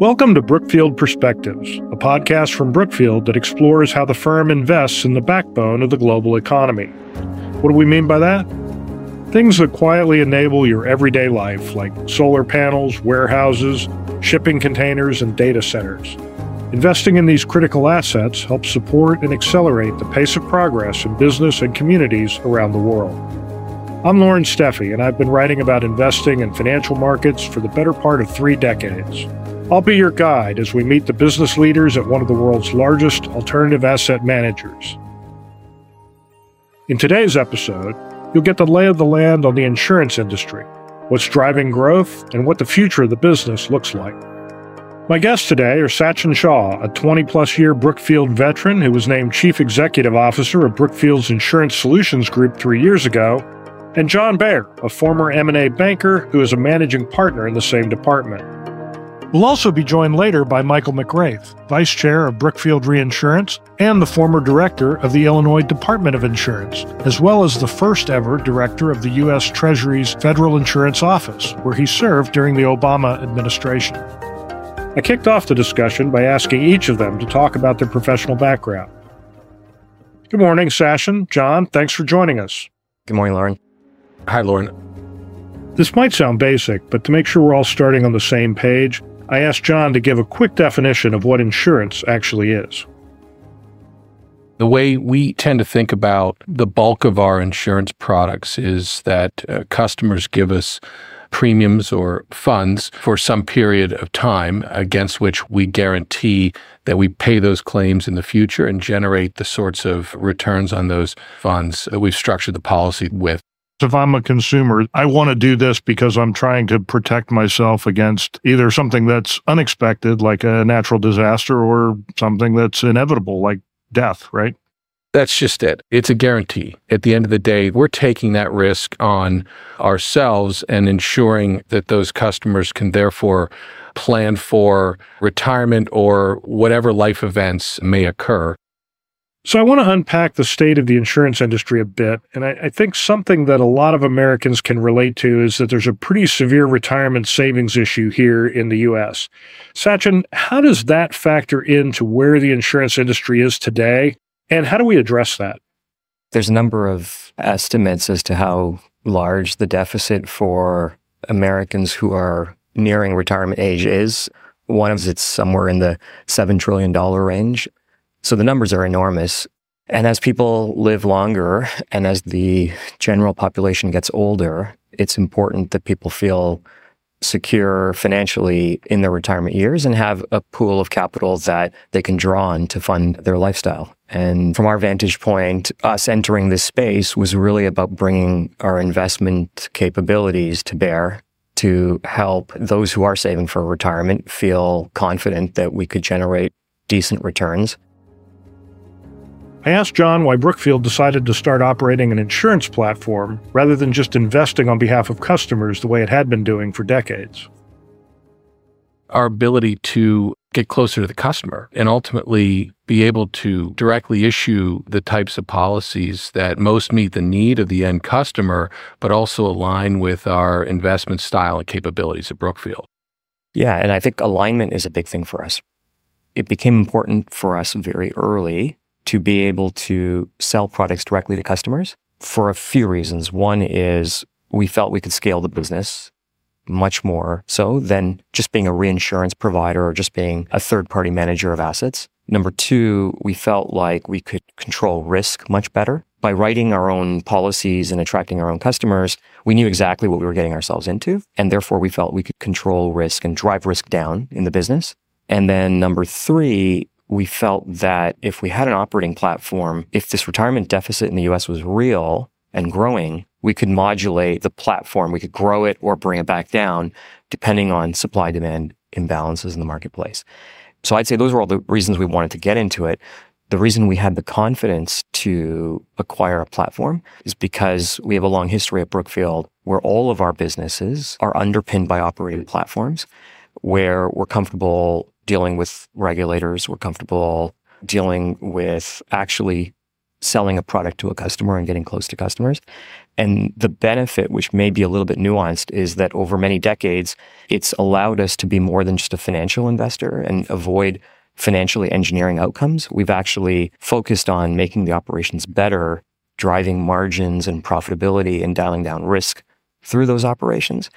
Welcome to Brookfield Perspectives, a podcast from Brookfield that explores how the firm invests in the backbone of the global economy. What do we mean by that? Things that quietly enable your everyday life, like solar panels, warehouses, shipping containers, and data centers. Investing in these critical assets helps support and accelerate the pace of progress in business and communities around the world. I'm Loren Steffy, and I've been writing about investing in financial markets for the better part of three decades. I'll be your guide as we meet the business leaders at one of the world's largest alternative asset managers. In today's episode, you'll get the lay of the land on the insurance industry, what's driving growth, and what the future of the business looks like. My guests today are Sachin Shah, a 20 plus year Brookfield veteran who was named Chief Executive Officer of Brookfield's Insurance Solutions Group three years ago, and Jon Bayer, a former M&A banker who is a managing partner in the same department. We'll also be joined later by Michael McRaith, Vice Chair of Brookfield Reinsurance and the former Director of the Illinois Department of Insurance, as well as the first ever Director of the U.S. Treasury's Federal Insurance Office, where he served during the Obama administration. I kicked off the discussion by asking each of them to talk about their professional background. Good morning, Sachin. Jon, thanks for joining us. Good morning, Loren. Hi, Loren. This might sound basic, but to make sure we're all starting on the same page, I asked Jon to give a quick definition of what insurance actually is. The way we tend to think about the bulk of our insurance products is that uh, customers give us premiums or funds for some period of time against which we guarantee that we pay those claims in the future and generate the sorts of returns on those funds that we've structured the policy with. If I'm a consumer, I want to do this because I'm trying to protect myself against either something that's unexpected, like a natural disaster, or something that's inevitable, like death, right? That's just it. It's a guarantee. At the end of the day, we're taking that risk on ourselves and ensuring that those customers can therefore plan for retirement or whatever life events may occur. So I want to unpack the state of the insurance industry a bit. And I, I, think something that a lot of Americans can relate to is that there's a pretty severe retirement savings issue here in the US. Sachin, how does that factor into where the insurance industry is today? And how do we address that? There's a number of estimates as to how large the deficit for Americans who are nearing retirement age is. One of it's somewhere in the $7 trillion range. So the numbers are enormous. And as people live longer and as the general population gets older, it's important that people feel secure financially in their retirement years and have a pool of capital that they can draw on to fund their lifestyle. And from our vantage point, us entering this space was really about bringing our investment capabilities to bear to help those who are saving for retirement feel confident that we could generate decent returns I asked Jon why Brookfield decided to start operating an insurance platform rather than just investing on behalf of customers the way it had been doing for decades. Our ability to get closer to the customer and ultimately be able to directly issue the types of policies that most meet the need of the end customer, but also align with our investment style and capabilities at Brookfield. Yeah, and I think alignment is a big thing for us. It became important for us very early to be able to sell products directly to customers for a few reasons. One is we felt we could scale the business much more so than just being a reinsurance provider or just being a third party manager of assets. Number two, we felt like we could control risk much better. By writing our own policies and attracting our own customers, we knew exactly what we were getting ourselves into. And therefore, we felt we could control risk and drive risk down in the business. And then number three, we felt that if we had an operating platform, if this retirement deficit in the US was real and growing, we could modulate the platform. We could grow it or bring it back down depending on supply demand imbalances in the marketplace. So I'd say those were all the reasons we wanted to get into it. The reason we had the confidence to acquire a platform is because we have a long history at Brookfield where all of our businesses are underpinned by operating platforms where we're comfortable dealing with regulators. We're comfortable dealing with actually selling a product to a customer and getting close to customers. And the benefit, which may be a little bit nuanced, is that over many decades, it's allowed us to be more than just a financial investor and avoid financially engineering outcomes. We've actually focused on making the operations better, driving margins and profitability and dialing down risk through those operations,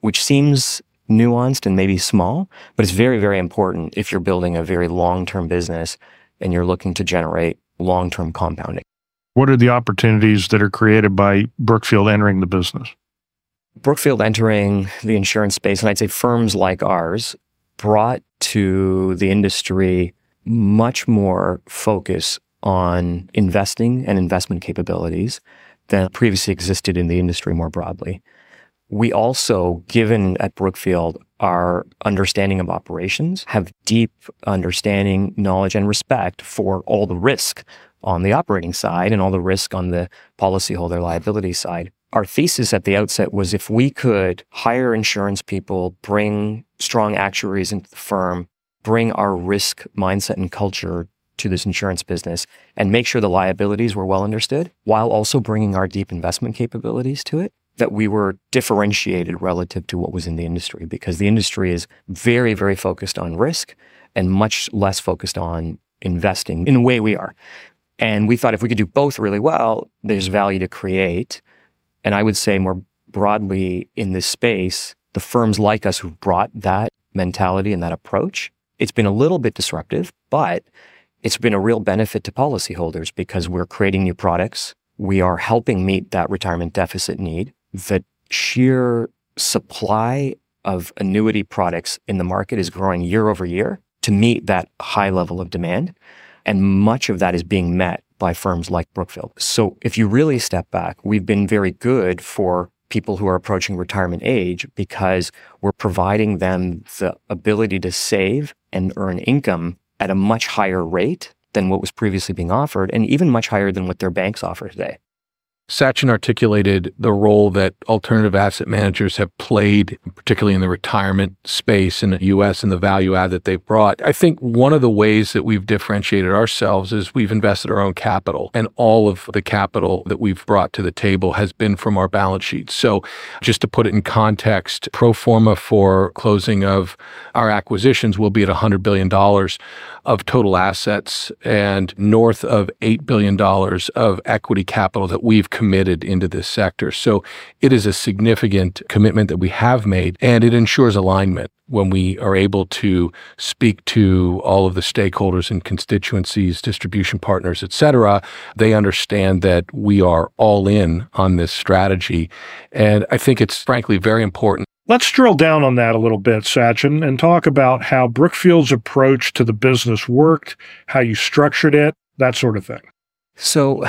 which seems nuanced and maybe small, but it's very, very important if you're building a very long term business and you're looking to generate long term compounding. What are the opportunities that are created by Brookfield entering the business? Brookfield entering the insurance space, and I'd say firms like ours, brought to the industry much more focus on investing and investment capabilities than previously existed in the industry more broadly. We also, given at Brookfield our understanding of operations, have deep understanding, knowledge, and respect for all the risk on the operating side and all the risk on the policyholder liability side. Our thesis at the outset was if we could hire insurance people, bring strong actuaries into the firm, bring our risk mindset and culture to this insurance business and make sure the liabilities were well understood while also bringing our deep investment capabilities to it, that we were differentiated relative to what was in the industry because the industry is very, very focused on risk and much less focused on investing in the way we are. And we thought if we could do both really well, there's value to create. And I would say more broadly in this space, the firms like us who've brought that mentality and that approach, it's been a little bit disruptive, but it's been a real benefit to policyholders because we're creating new products. We are helping meet that retirement deficit need. The sheer supply of annuity products in the market is growing year over year to meet that high level of demand. And much of that is being met by firms like Brookfield. So if you really step back, we've been very good for people who are approaching retirement age because we're providing them the ability to save and earn income at a much higher rate than what was previously being offered and even much higher than what their banks offer today. Sachin articulated the role that alternative asset managers have played, particularly in the retirement space in the US and the value add that they've brought. I think one of the ways that we've differentiated ourselves is we've invested our own capital, and all of the capital that we've brought to the table has been from our balance sheet. So, just to put it in context, pro forma for closing of our acquisitions will be at $100 billion of total assets and north of $8 billion of equity capital that we've committed into this sector. So it is a significant commitment that we have made and it ensures alignment when we are able to speak to all of the stakeholders and constituencies, distribution partners, et cetera, they understand that we are all in on this strategy. And I think it's frankly very important Let's drill down on that a little bit, Sachin, and talk about how Brookfield's approach to the business worked, how you structured it, that sort of thing. So,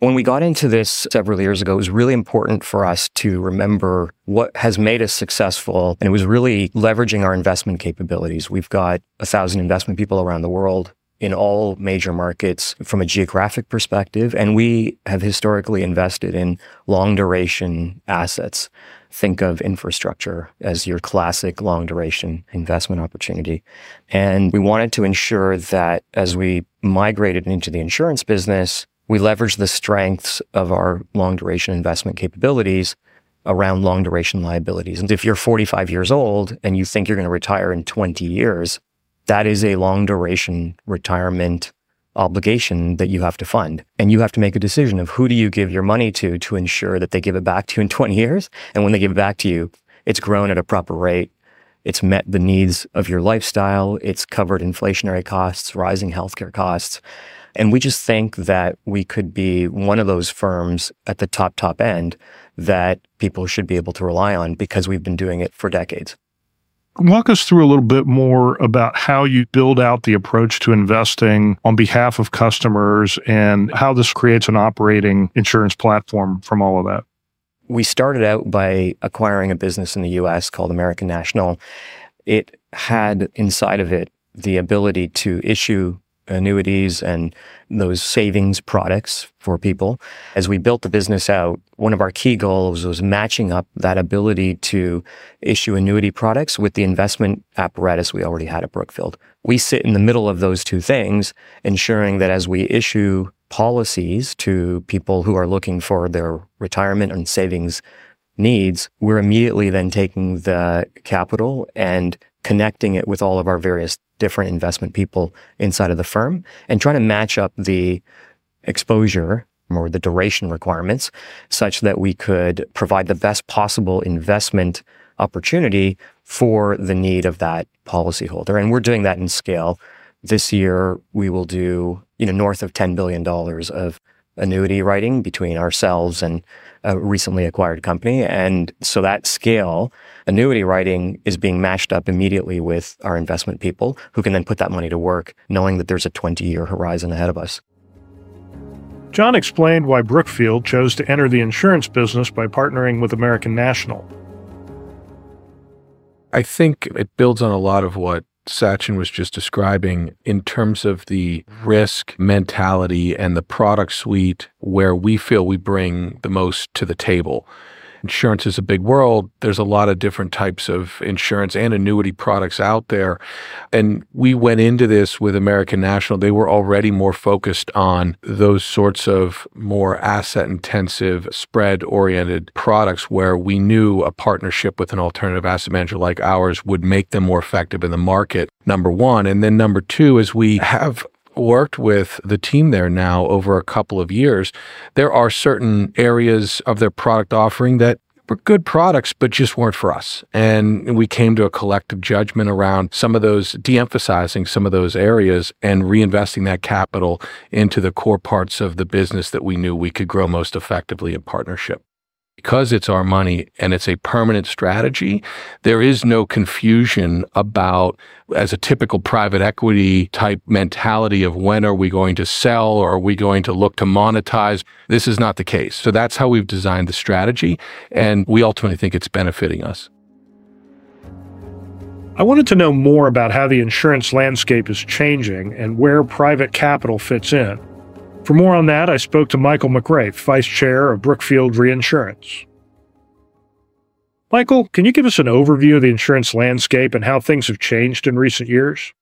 when we got into this several years ago, it was really important for us to remember what has made us successful. And it was really leveraging our investment capabilities. We've got a thousand investment people around the world in all major markets from a geographic perspective. And we have historically invested in long duration assets. Think of infrastructure as your classic long duration investment opportunity. And we wanted to ensure that as we migrated into the insurance business, we leverage the strengths of our long duration investment capabilities around long duration liabilities. And if you're 45 years old and you think you're going to retire in 20 years, that is a long duration retirement obligation that you have to fund. And you have to make a decision of who do you give your money to to ensure that they give it back to you in 20 years. And when they give it back to you, it's grown at a proper rate. It's met the needs of your lifestyle. It's covered inflationary costs, rising healthcare costs. And we just think that we could be one of those firms at the top, top end that people should be able to rely on because we've been doing it for decades. Walk us through a little bit more about how you build out the approach to investing on behalf of customers and how this creates an operating insurance platform from all of that. We started out by acquiring a business in the US called American National. It had inside of it the ability to issue annuities and those savings products for people. As we built the business out, one of our key goals was matching up that ability to issue annuity products with the investment apparatus we already had at Brookfield. We sit in the middle of those two things, ensuring that as we issue policies to people who are looking for their retirement and savings needs, we're immediately then taking the capital and connecting it with all of our various different investment people inside of the firm and trying to match up the exposure or the duration requirements such that we could provide the best possible investment opportunity for the need of that policyholder. And we're doing that in scale. This year, we will do, you know, north of $10 billion of annuity writing between ourselves and a recently acquired company. And so that scale, annuity writing is being matched up immediately with our investment people who can then put that money to work, knowing that there's a 20 year horizon ahead of us. Jon explained why Brookfield chose to enter the insurance business by partnering with American National. I think it builds on a lot of what Sachin was just describing in terms of the risk mentality and the product suite where we feel we bring the most to the table insurance is a big world. There's a lot of different types of insurance and annuity products out there. And we went into this with American National. They were already more focused on those sorts of more asset intensive, spread oriented products where we knew a partnership with an alternative asset manager like ours would make them more effective in the market. Number one. And then number two is we have worked with the team there now over a couple of years, there are certain areas of their product offering that were good products, but just weren't for us. And we came to a collective judgment around some of those, de emphasizing some of those areas and reinvesting that capital into the core parts of the business that we knew we could grow most effectively in partnership because it's our money and it's a permanent strategy, there is no confusion about, as a typical private equity type mentality of when are we going to sell or are we going to look to monetize. This is not the case. So that's how we've designed the strategy. And we ultimately think it's benefiting us. I wanted to know more about how the insurance landscape is changing and where private capital fits in. For more on that, I spoke to Michael McRaith, Vice Chair of Brookfield Reinsurance. Michael, can you give us an overview of the insurance landscape and how things have changed in recent years?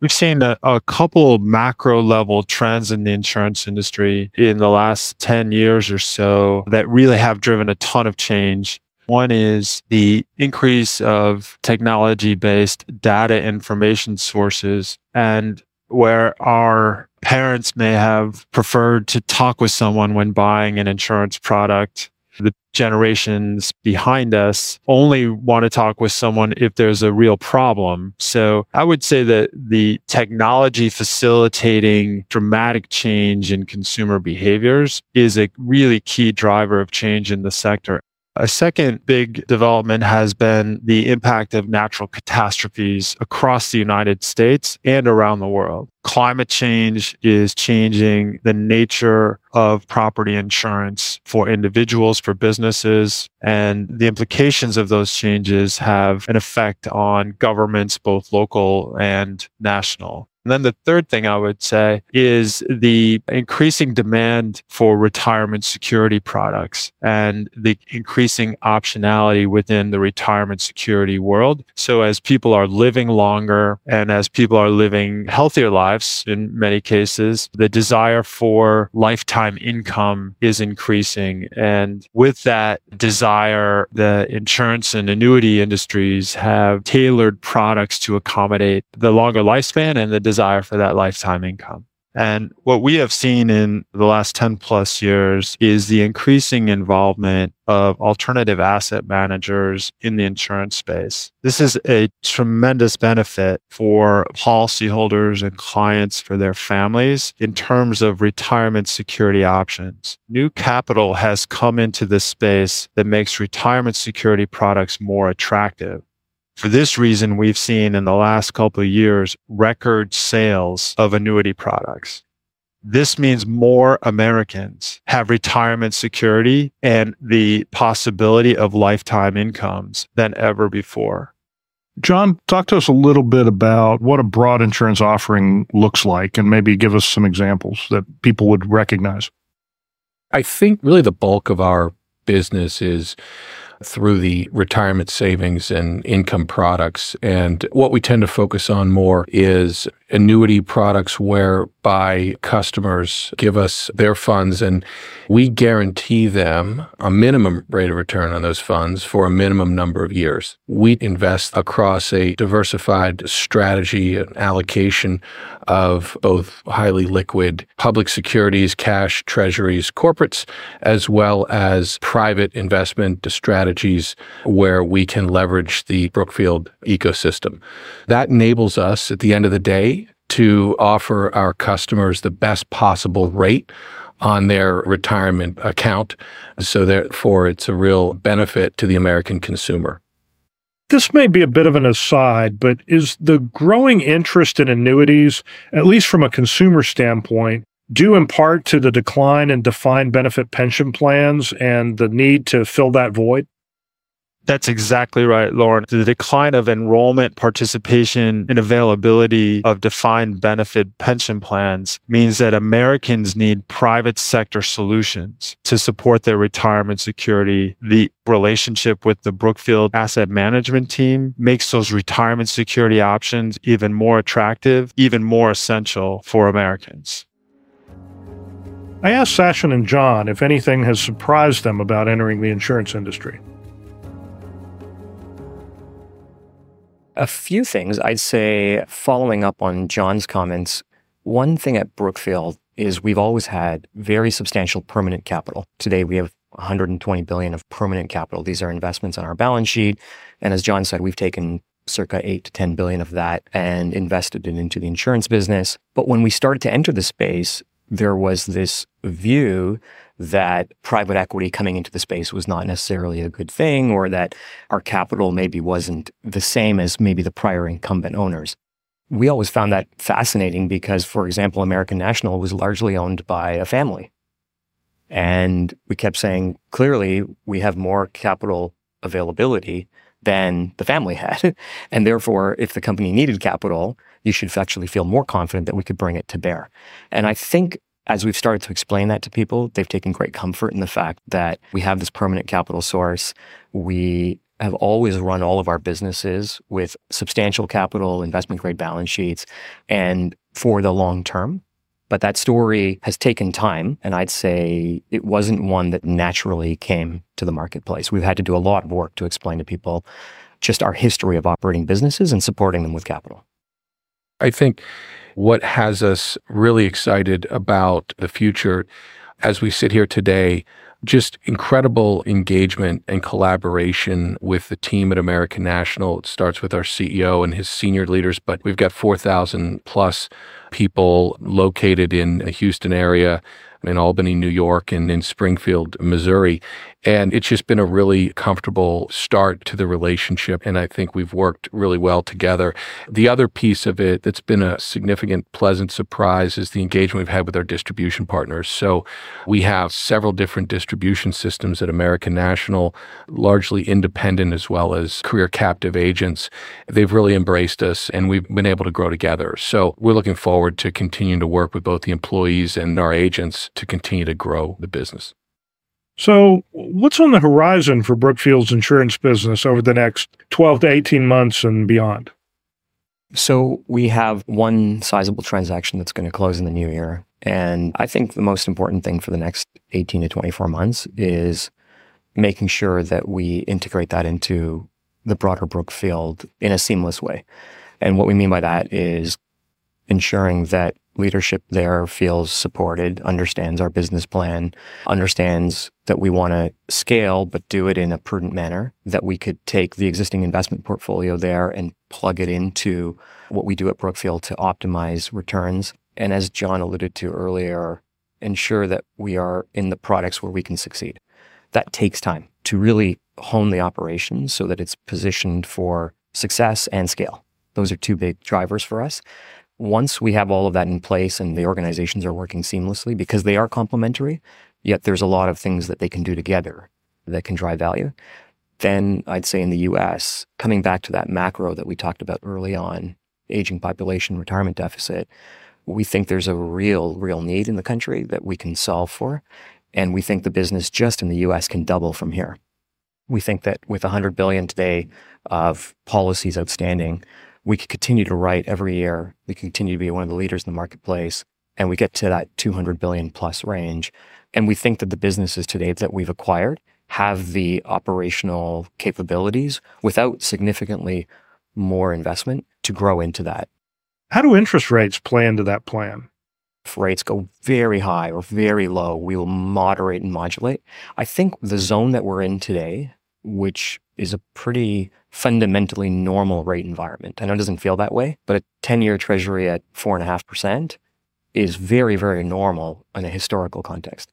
We've seen a, a, couple macro level trends in the insurance industry in the last 10 years or so that really have driven a ton of change. One is the increase of technology based data information sources and where our parents may have preferred to talk with someone when buying an insurance product. The generations behind us only want to talk with someone if there's a real problem. So I would say that the technology facilitating dramatic change in consumer behaviors is a really key driver of change in the sector. A second big development has been the impact of natural catastrophes across the United States and around the world. Climate change is changing the nature of property insurance for individuals, for businesses, and the implications of those changes have an effect on governments, both local and national. And then the third thing I would say is the increasing demand for retirement security products and the increasing optionality within the retirement security world. So as people are living longer and as people are living healthier lives in many cases, the desire for lifetime income is increasing. And with that desire, the insurance and annuity industries have tailored products to accommodate the longer lifespan and the desire for that lifetime income. And what we have seen in the last 10 plus years is the increasing involvement of alternative asset managers in the insurance space. This is a tremendous benefit for policyholders and clients for their families in terms of retirement security options. New capital has come into this space that makes retirement security products more attractive. For this reason, we've seen in the last couple of years record sales of annuity products. This means more Americans have retirement security and the possibility of lifetime incomes than ever before. Jon, talk to us a little bit about what a broad insurance offering looks like and maybe give us some examples that people would recognize. I think really the bulk of our business is through the retirement savings and income products. And what we tend to focus on more is annuity products whereby customers give us their funds and we guarantee them a minimum rate of return on those funds for a minimum number of years. We invest across a diversified strategy and allocation of both highly liquid public securities, cash, treasuries, corporates, as well as private investment strategies where we can leverage the Brookfield ecosystem. That enables us at the end of the day to offer our customers the best possible rate on their retirement account. So, therefore, it's a real benefit to the American consumer. This may be a bit of an aside, but is the growing interest in annuities, at least from a consumer standpoint, due in part to the decline in defined benefit pension plans and the need to fill that void? That's exactly right, Loren. The decline of enrollment, participation, and availability of defined benefit pension plans means that Americans need private sector solutions to support their retirement security. The relationship with the Brookfield asset management team makes those retirement security options even more attractive, even more essential for Americans. I asked Sachin and Jon if anything has surprised them about entering the insurance industry. A few things I'd say following up on Jon's comments. One thing at Brookfield is we've always had very substantial permanent capital. Today we have 120 billion of permanent capital. These are investments on our balance sheet. And as Jon said, we've taken circa 8 to 10 billion of that and invested it into the insurance business. But when we started to enter the space, there was this view that private equity coming into the space was not necessarily a good thing or that our capital maybe wasn't the same as maybe the prior incumbent owners. We always found that fascinating because, for example, American National was largely owned by a family. And we kept saying, clearly, we have more capital availability than the family had. and therefore, if the company needed capital, you should actually feel more confident that we could bring it to bear. And I think as we've started to explain that to people, they've taken great comfort in the fact that we have this permanent capital source. We have always run all of our businesses with substantial capital, investment grade balance sheets, and for the long term. But that story has taken time. And I'd say it wasn't one that naturally came to the marketplace. We've had to do a lot of work to explain to people just our history of operating businesses and supporting them with capital. I think what has us really excited about the future as we sit here today just incredible engagement and collaboration with the team at American National. It starts with our CEO and his senior leaders, but we've got 4,000 plus people located in the Houston area in Albany, New York, and in Springfield, Missouri. And it's just been a really comfortable start to the relationship. And I think we've worked really well together. The other piece of it that's been a significant, pleasant surprise is the engagement we've had with our distribution partners. So we have several different distribution systems at American National, largely independent as well as career captive agents. They've really embraced us and we've been able to grow together. So we're looking forward to continuing to work with both the employees and our agents to continue to grow the business. So, what's on the horizon for Brookfield's insurance business over the next 12 to 18 months and beyond? So, we have one sizable transaction that's going to close in the new year. And I think the most important thing for the next 18 to 24 months is making sure that we integrate that into the broader Brookfield in a seamless way. And what we mean by that is ensuring that leadership there feels supported, understands our business plan, understands that we want to scale, but do it in a prudent manner, that we could take the existing investment portfolio there and plug it into what we do at Brookfield to optimize returns. And as Jon alluded to earlier, ensure that we are in the products where we can succeed. That takes time to really hone the operations so that it's positioned for success and scale. Those are two big drivers for us once we have all of that in place and the organizations are working seamlessly because they are complementary, yet there's a lot of things that they can do together that can drive value. Then I'd say in the US, coming back to that macro that we talked about early on, aging population, retirement deficit, we think there's a real, real need in the country that we can solve for. And we think the business just in the US can double from here. We think that with 100 billion today of policies outstanding, we could continue to write every year. We continue to be one of the leaders in the marketplace and we get to that 200 billion plus range. And we think that the businesses today that we've acquired have the operational capabilities without significantly more investment to grow into that. How do interest rates play into that plan? If rates go very high or very low, we will moderate and modulate. I think the zone that we're in today, which is a pretty fundamentally normal rate environment. I know it doesn't feel that way, but a 10 year treasury at 4.5% is very, very normal in a historical context.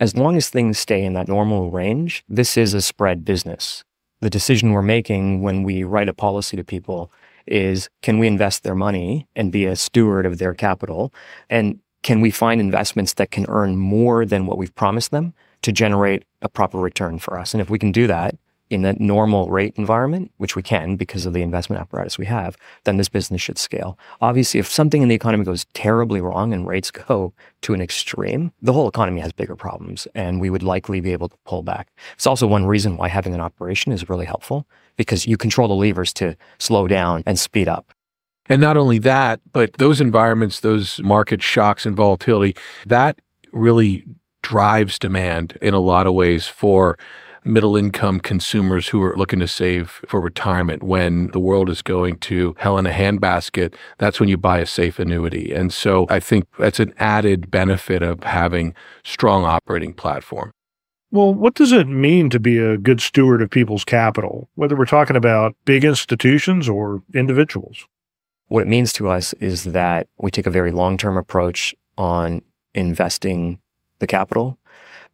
As long as things stay in that normal range, this is a spread business. The decision we're making when we write a policy to people is can we invest their money and be a steward of their capital? And can we find investments that can earn more than what we've promised them to generate a proper return for us? And if we can do that, in a normal rate environment, which we can because of the investment apparatus we have, then this business should scale. Obviously, if something in the economy goes terribly wrong and rates go to an extreme, the whole economy has bigger problems and we would likely be able to pull back. It's also one reason why having an operation is really helpful because you control the levers to slow down and speed up. And not only that, but those environments, those market shocks and volatility, that really drives demand in a lot of ways for middle income consumers who are looking to save for retirement when the world is going to hell in a handbasket. That's when you buy a safe annuity. And so I think that's an added benefit of having strong operating platform. Well, what does it mean to be a good steward of people's capital, whether we're talking about big institutions or individuals? What it means to us is that we take a very long term approach on investing the capital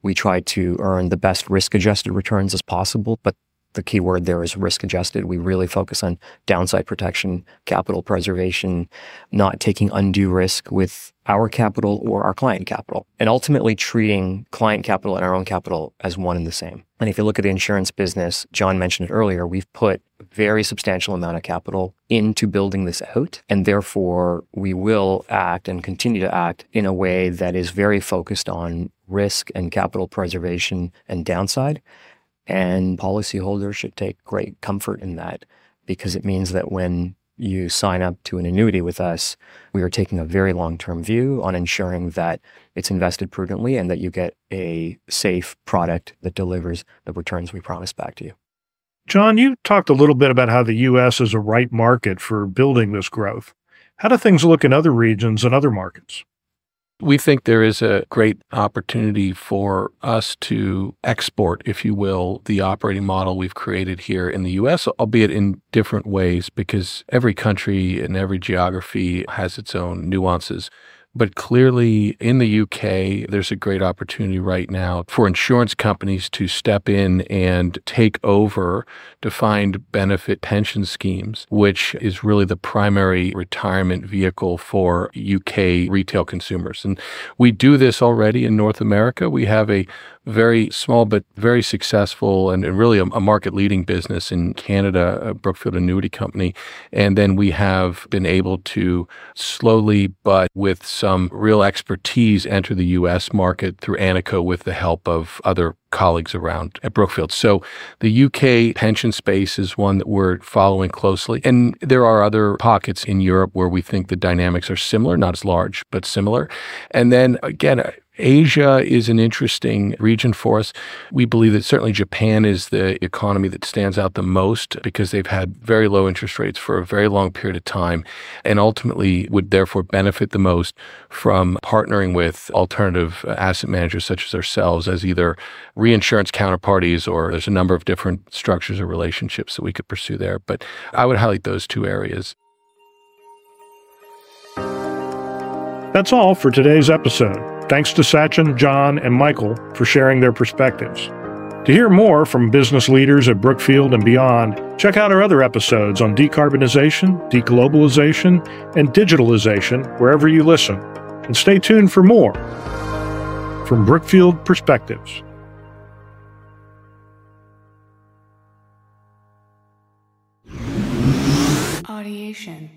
we try to earn the best risk adjusted returns as possible, but the key word there is risk adjusted. We really focus on downside protection, capital preservation, not taking undue risk with our capital or our client capital, and ultimately treating client capital and our own capital as one and the same. And if you look at the insurance business, Jon mentioned it earlier, we've put a very substantial amount of capital into building this out. And therefore, we will act and continue to act in a way that is very focused on risk and capital preservation and downside. And policyholders should take great comfort in that because it means that when you sign up to an annuity with us, we are taking a very long term view on ensuring that it's invested prudently and that you get a safe product that delivers the returns we promise back to you. Jon, you talked a little bit about how the U.S. is a right market for building this growth. How do things look in other regions and other markets? We think there is a great opportunity for us to export, if you will, the operating model we've created here in the US, albeit in different ways, because every country and every geography has its own nuances. But clearly, in the UK, there's a great opportunity right now for insurance companies to step in and take over defined benefit pension schemes, which is really the primary retirement vehicle for UK retail consumers. And we do this already in North America. We have a very small but very successful and really a, a market leading business in Canada, Brookfield Annuity Company. And then we have been able to slowly, but with some real expertise, enter the US market through Anico with the help of other colleagues around at Brookfield. So the UK pension space is one that we're following closely. And there are other pockets in Europe where we think the dynamics are similar, not as large, but similar. And then again, Asia is an interesting region for us. We believe that certainly Japan is the economy that stands out the most because they've had very low interest rates for a very long period of time and ultimately would therefore benefit the most from partnering with alternative asset managers such as ourselves as either reinsurance counterparties or there's a number of different structures or relationships that we could pursue there. But I would highlight those two areas. That's all for today's episode. Thanks to Sachin, Jon, and Michael for sharing their perspectives. To hear more from business leaders at Brookfield and beyond, check out our other episodes on decarbonization, deglobalization, and digitalization wherever you listen. And stay tuned for more from Brookfield Perspectives. Audiation.